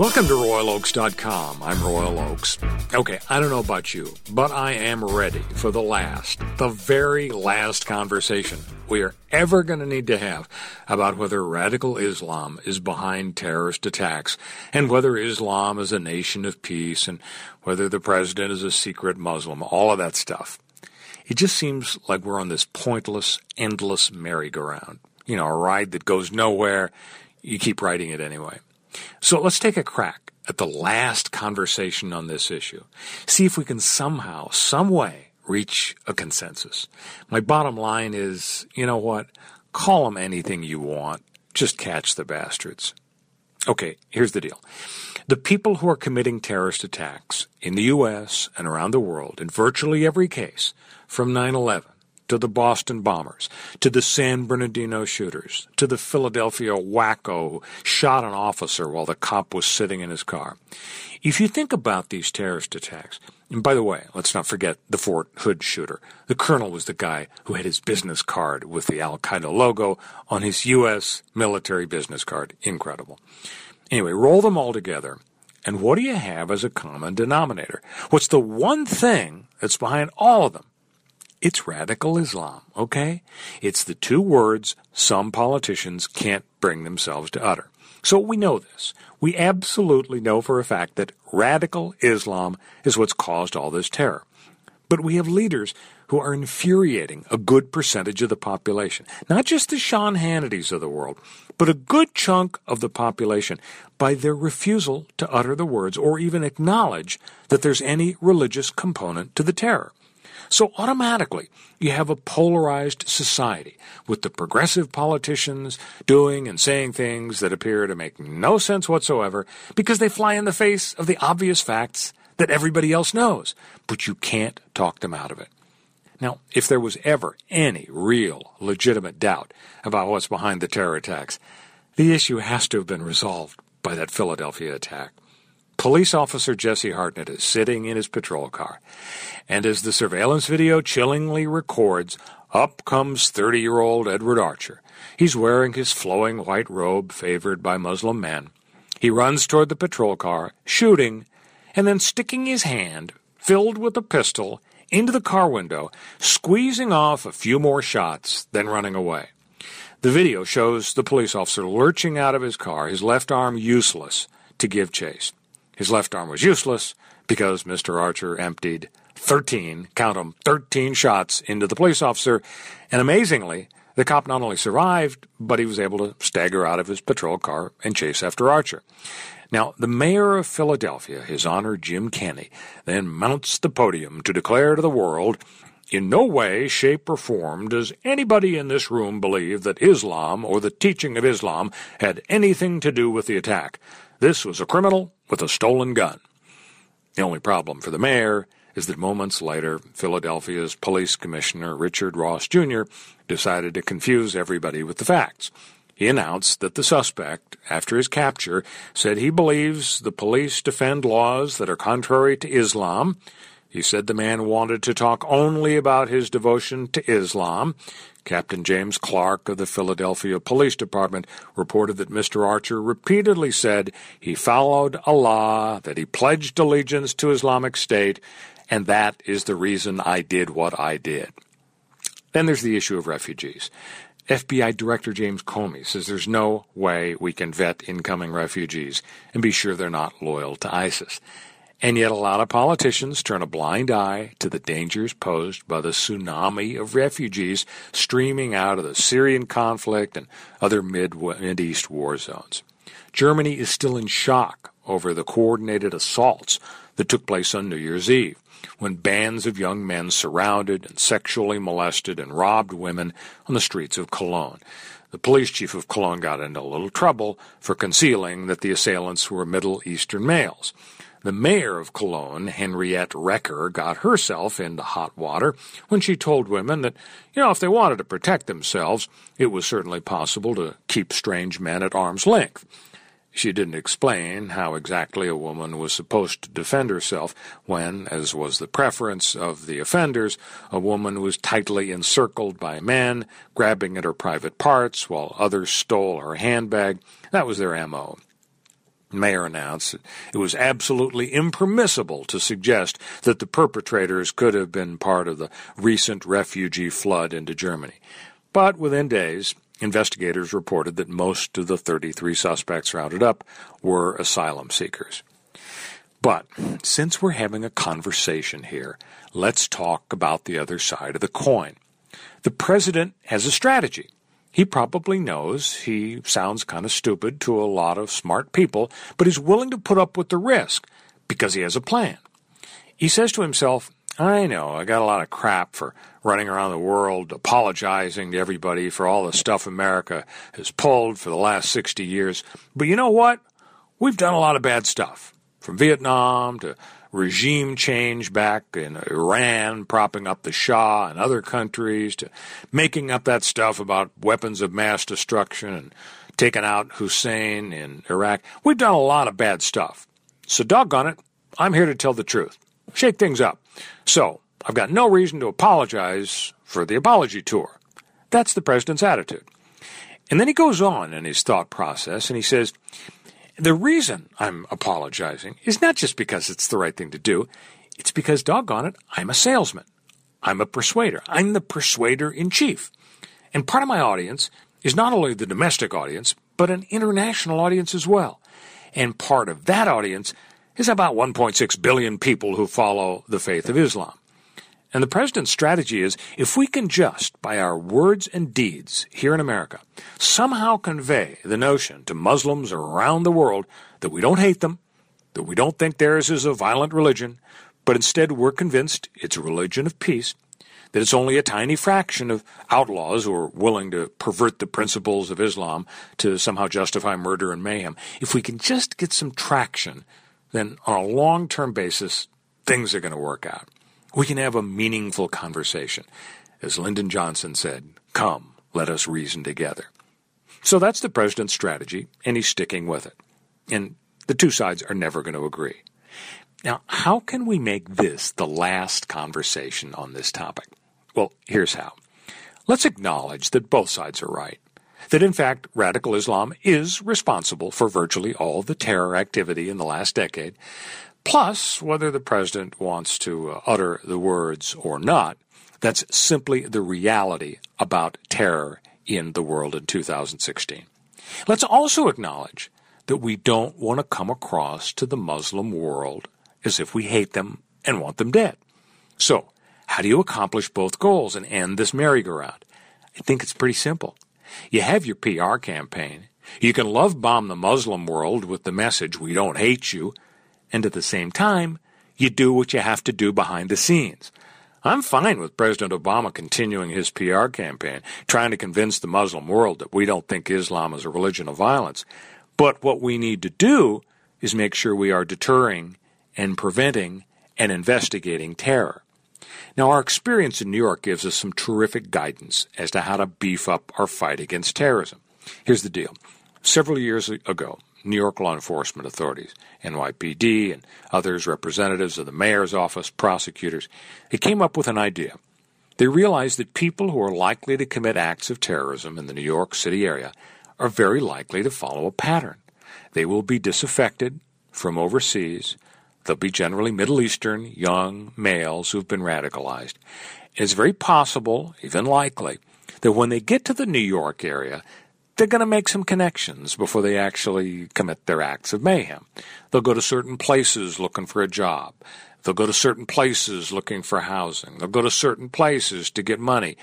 Welcome to RoyalOakes.com. I'm Royal Oakes. Okay, I don't know about you, but I am ready for the last, the very last conversation we are ever going to need to have about whether radical Islam is behind terrorist attacks and whether Islam is a nation of peace and whether the president is a secret Muslim, all of that stuff. It just seems like we're on this pointless, endless merry-go-round. You know, a ride that goes nowhere. You keep riding it anyway. So let's take a crack at the last conversation on this issue. See if we can somehow, some way, reach a consensus. My bottom line is, you know what? Call them anything you want. Just catch the bastards. Okay, here's the deal. The people who are committing terrorist attacks in the U.S. and around the world, in virtually every case, from 9 11 to the Boston bombers, to the San Bernardino shooters, to the Philadelphia wacko who shot an officer while the cop was sitting in his car. If you think about these terrorist attacks, and by the way, let's not forget the Fort Hood shooter. The colonel was the guy who had his business card with the Al Qaeda logo on his U.S. military business card. Incredible. Anyway, roll them all together. And what do you have as a common denominator? What's the one thing that's behind all of them? It's radical Islam, okay? It's the two words some politicians can't bring themselves to utter. So we know this. We absolutely know for a fact that radical Islam is what's caused all this terror. But we have leaders who are infuriating a good percentage of the population. Not just the Sean Hannitys of the world, but a good chunk of the population by their refusal to utter the words or even acknowledge that there's any religious component to the terror. So automatically, you have a polarized society with the progressive politicians doing and saying things that appear to make no sense whatsoever because they fly in the face of the obvious facts that everybody else knows, but you can't talk them out of it. Now, if there was ever any real, legitimate doubt about what's behind the terror attacks, the issue has to have been resolved by that Philadelphia attack. Police officer Jesse Hartnett is sitting in his patrol car, and as the surveillance video chillingly records, up comes 30 year old Edward Archer. He's wearing his flowing white robe favored by Muslim men. He runs toward the patrol car, shooting, and then sticking his hand, filled with a pistol, into the car window, squeezing off a few more shots, then running away. The video shows the police officer lurching out of his car, his left arm useless, to give chase. His left arm was useless because Mr. Archer emptied 13, count them, 13 shots into the police officer, and amazingly, the cop not only survived, but he was able to stagger out of his patrol car and chase after Archer. Now, the mayor of Philadelphia, His Honor Jim Kenney, then mounts the podium to declare to the world in no way, shape, or form does anybody in this room believe that Islam or the teaching of Islam had anything to do with the attack. This was a criminal with a stolen gun. The only problem for the mayor is that moments later, Philadelphia's police commissioner, Richard Ross Jr., decided to confuse everybody with the facts. He announced that the suspect, after his capture, said he believes the police defend laws that are contrary to Islam. He said the man wanted to talk only about his devotion to Islam Captain James Clark of the Philadelphia Police Department reported that Mr. Archer repeatedly said he followed Allah, that he pledged allegiance to Islamic State, and that is the reason I did what I did. Then there's the issue of refugees. FBI Director James Comey says there's no way we can vet incoming refugees and be sure they're not loyal to ISIS. And yet, a lot of politicians turn a blind eye to the dangers posed by the tsunami of refugees streaming out of the Syrian conflict and other Mid East war zones. Germany is still in shock over the coordinated assaults that took place on New Year's Eve, when bands of young men surrounded and sexually molested and robbed women on the streets of Cologne. The police chief of Cologne got into a little trouble for concealing that the assailants were Middle Eastern males. The mayor of Cologne, Henriette Reker, got herself into hot water when she told women that, you know, if they wanted to protect themselves, it was certainly possible to keep strange men at arm's length. She didn't explain how exactly a woman was supposed to defend herself when, as was the preference of the offenders, a woman was tightly encircled by men, grabbing at her private parts while others stole her handbag. That was their M.O. mayor announced it was absolutely impermissible to suggest that the perpetrators could have been part of the recent refugee flood into Germany. But within days, investigators reported that most of the 33 suspects rounded up were asylum seekers. But since we're having a conversation here, let's talk about the other side of the coin. The president has a strategy. He probably knows he sounds kind of stupid to a lot of smart people, but he's willing to put up with the risk because he has a plan. He says to himself, I know, I got a lot of crap for running around the world apologizing to everybody for all the stuff America has pulled for the last 60 years. But you know what? We've done a lot of bad stuff. From Vietnam to regime change back in Iran, propping up the Shah and other countries, to making up that stuff about weapons of mass destruction and taking out Hussein in Iraq. We've done a lot of bad stuff. So, doggone it, I'm here to tell the truth. Shake things up. So, I've got no reason to apologize for the apology tour. That's the president's attitude. And then he goes on in his thought process and he says, the reason I'm apologizing is not just because it's the right thing to do, it's because, doggone it, I'm a salesman. I'm a persuader. I'm the persuader in chief. And part of my audience is not only the domestic audience, but an international audience as well. And part of that audience is about 1.6 billion people who follow the faith of Islam. And the president's strategy is if we can just, by our words and deeds here in America, somehow convey the notion to Muslims around the world that we don't hate them, that we don't think theirs is a violent religion, but instead we're convinced it's a religion of peace, that it's only a tiny fraction of outlaws who are willing to pervert the principles of Islam to somehow justify murder and mayhem. If we can just get some traction, then on a long term basis, things are going to work out we can have a meaningful conversation. As Lyndon Johnson said, come, let us reason together. So that's the president's strategy, and he's sticking with it. And the two sides are never going to agree. Now, how can we make this the last conversation on this topic? Well, here's how. Let's acknowledge that both sides are right. That in fact, radical Islam is responsible for virtually all the terror activity in the last decade, Plus, whether the president wants to uh, utter the words or not, that's simply the reality about terror in the world in 2016. Let's also acknowledge that we don't want to come across to the Muslim world as if we hate them and want them dead. So, how do you accomplish both goals and end this merry-go-round? I think it's pretty simple. You have your PR campaign. You can love bomb the Muslim world with the message, we don't hate you, and at the same time, you do what you have to do behind the scenes. I'm fine with President Obama continuing his PR campaign, trying to convince the Muslim world that we don't think Islam is a religion of violence. But what we need to do is make sure we are deterring and preventing and investigating terror. Now, our experience in New York gives us some terrific guidance as to how to beef up our fight against terrorism. Here's the deal. Several years ago, New York law enforcement authorities, NYPD and others, representatives of the mayor's office, prosecutors, they came up with an idea. They realized that people who are likely to commit acts of terrorism in the New York City area are very likely to follow a pattern. They will be disaffected from overseas. They'll be generally Middle Eastern, young males who've been radicalized. It's very possible, even likely, that when they get to the New York area, they're going to make some connections before they actually commit their acts of mayhem. They'll go to certain places looking for a job. They'll go to certain places looking for housing. They'll go to certain places to get money.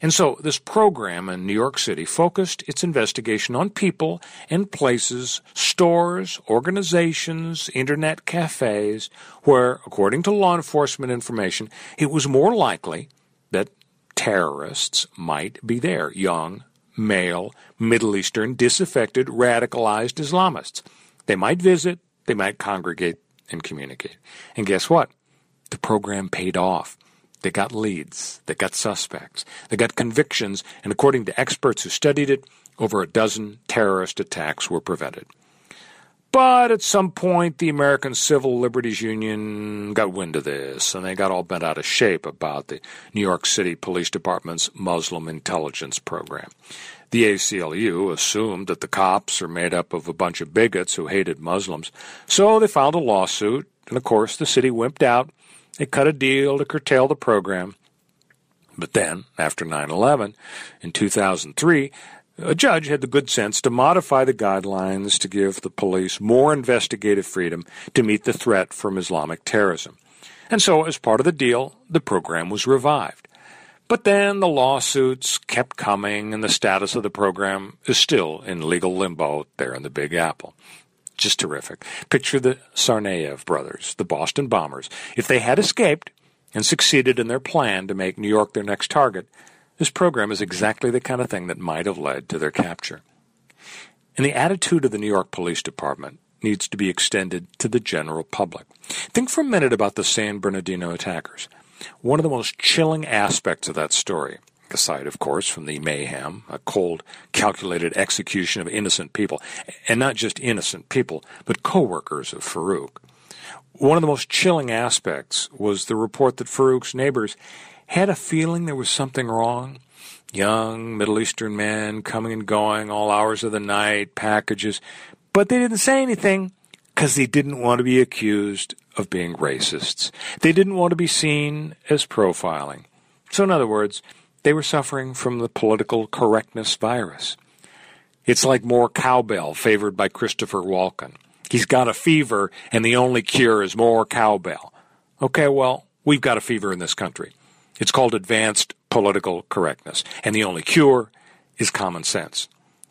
And so this program in New York City focused its investigation on people and places, stores, organizations, internet cafes, where, according to law enforcement information, it was more likely that terrorists might be there, young, male, Middle Eastern, disaffected, radicalized Islamists. They might visit, they might congregate and communicate. And guess what? The program paid off. They got leads, they got suspects, they got convictions, and according to experts who studied it, over a dozen terrorist attacks were prevented. But at some point, the American Civil Liberties Union got wind of this, and they got all bent out of shape about the New York City Police Department's Muslim intelligence program. The ACLU assumed that the cops are made up of a bunch of bigots who hated Muslims, so they filed a lawsuit, and of course the city wimped out. They cut a deal to curtail the program. But then, after 9 11, in 2003, a judge had the good sense to modify the guidelines to give the police more investigative freedom to meet the threat from Islamic terrorism. And so, as part of the deal, the program was revived. But then the lawsuits kept coming, and the status of the program is still in legal limbo there in the Big Apple. Just terrific. Picture the Tsarnaev brothers, the Boston bombers. If they had escaped and succeeded in their plan to make New York their next target, this program is exactly the kind of thing that might have led to their capture. And the attitude of the New York Police Department needs to be extended to the general public. Think for a minute about the San Bernardino attackers. One of the most chilling aspects of that story, aside, of course, from the mayhem, a cold, calculated execution of innocent people, and not just innocent people, but co-workers of Farook. One of the most chilling aspects was the report that Farook's neighbors had a feeling there was something wrong. Young Middle Eastern men coming and going all hours of the night, packages, but they didn't say anything because they didn't want to be accused of being racists. They didn't want to be seen as profiling. So, in other words, they were suffering from the political correctness virus. It's like more cowbell favored by Christopher Walken. He's got a fever, and the only cure is more cowbell. Okay, well, we've got a fever in this country. It's called advanced political correctness. And the only cure is common sense.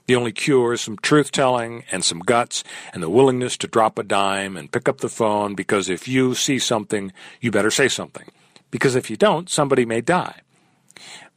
The only cure is some truth telling and some guts and the willingness to drop a dime and pick up the phone because if you see something, you better say something. Because if you don't, somebody may die.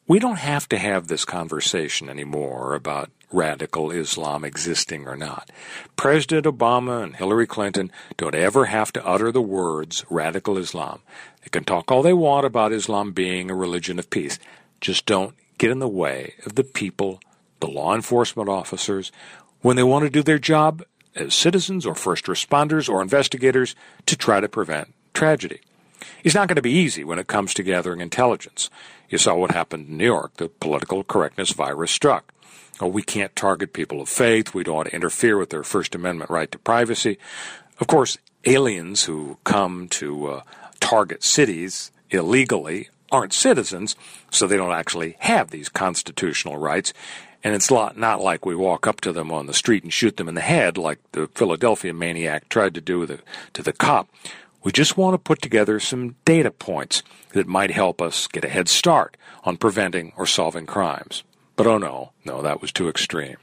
We don't have to have this conversation anymore about radical Islam existing or not. President Obama and Hillary Clinton don't ever have to utter the words radical Islam. They can talk all they want about Islam being a religion of peace. Just don't get in the way of the people, the law enforcement officers, when they want to do their job as citizens or first responders or investigators to try to prevent tragedy. It's not going to be easy when it comes to gathering intelligence. You saw what happened in New York. The political correctness virus struck. Oh, we can't target people of faith. We don't want to interfere with their First Amendment right to privacy. Of course, aliens who come to uh, target cities illegally aren't citizens, so they don't actually have these constitutional rights. And it's not like we walk up to them on the street and shoot them in the head like the Philadelphia maniac tried to do the, to the cop. We just want to put together some data points that might help us get a head start on preventing or solving crimes. But oh no, no, that was too extreme.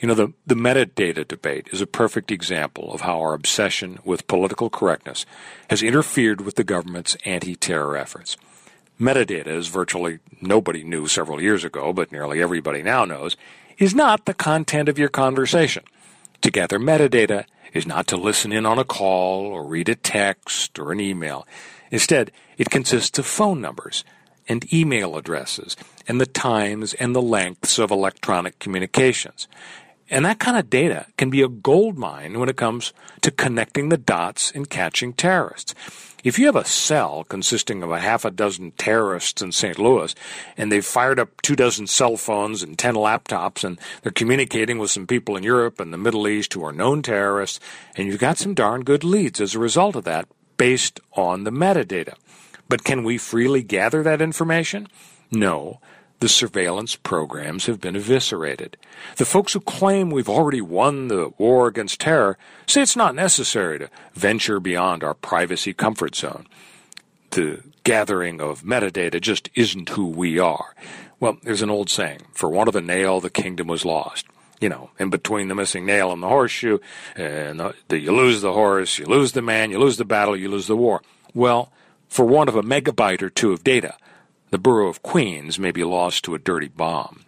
You know, the, the metadata debate is a perfect example of how our obsession with political correctness has interfered with the government's anti terror efforts. Metadata, as virtually nobody knew several years ago, but nearly everybody now knows, is not the content of your conversation. To gather metadata is not to listen in on a call or read a text or an email. Instead, it consists of phone numbers and email addresses and the times and the lengths of electronic communications. And that kind of data can be a gold mine when it comes to connecting the dots and catching terrorists. If you have a cell consisting of a half a dozen terrorists in St. Louis, and they've fired up two dozen cell phones and ten laptops, and they're communicating with some people in Europe and the Middle East who are known terrorists, and you've got some darn good leads as a result of that based on the metadata. But can we freely gather that information? No the surveillance programs have been eviscerated. The folks who claim we've already won the war against terror say it's not necessary to venture beyond our privacy comfort zone. The gathering of metadata just isn't who we are. Well, there's an old saying for want of a nail, the kingdom was lost. You know, in between the missing nail and the horseshoe, and the, the, you lose the horse, you lose the man, you lose the battle, you lose the war. Well, for want of a megabyte or two of data, the borough of Queens may be lost to a dirty bomb.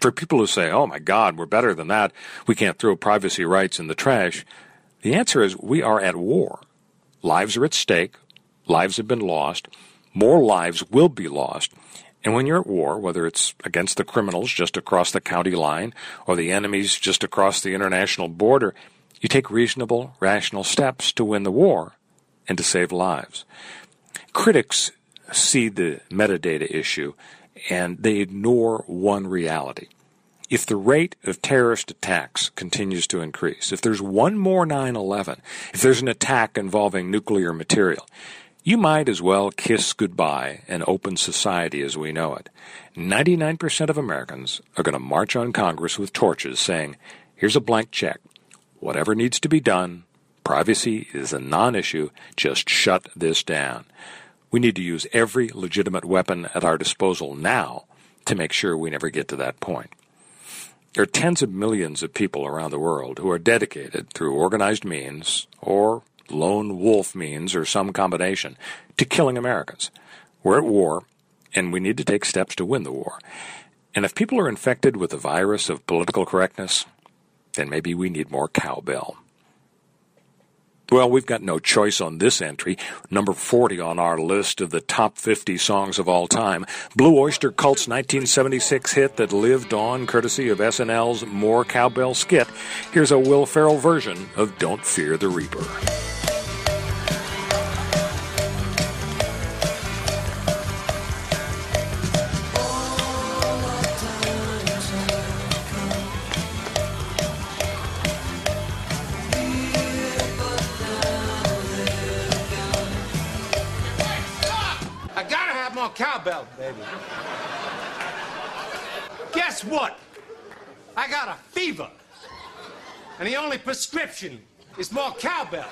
For people who say, oh my God, we're better than that, we can't throw privacy rights in the trash, the answer is we are at war. Lives are at stake, lives have been lost, more lives will be lost. And when you're at war, whether it's against the criminals just across the county line or the enemies just across the international border, You take reasonable, rational steps to win the war and to save lives. Critics see the metadata issue and they ignore one reality. If the rate of terrorist attacks continues to increase, if there's one more 9 11, if there's an attack involving nuclear material, you might as well kiss goodbye an open society as we know it. 99% of Americans are going to march on Congress with torches saying, here's a blank check. Whatever needs to be done, privacy is a non issue, just shut this down. We need to use every legitimate weapon at our disposal now to make sure we never get to that point. There are tens of millions of people around the world who are dedicated through organized means or lone wolf means or some combination to killing Americans. We're at war, and we need to take steps to win the war. And if people are infected with the virus of political correctness, then maybe we need more cowbell. Well, we've got no choice on this entry. Number 40 on our list of the top 50 songs of all time. Blue Oyster Cult's 1976 hit that lived on courtesy of SNL's More Cowbell skit. Here's a Will Ferrell version of Don't Fear the Reaper. Fever. And the only prescription is more cowbell.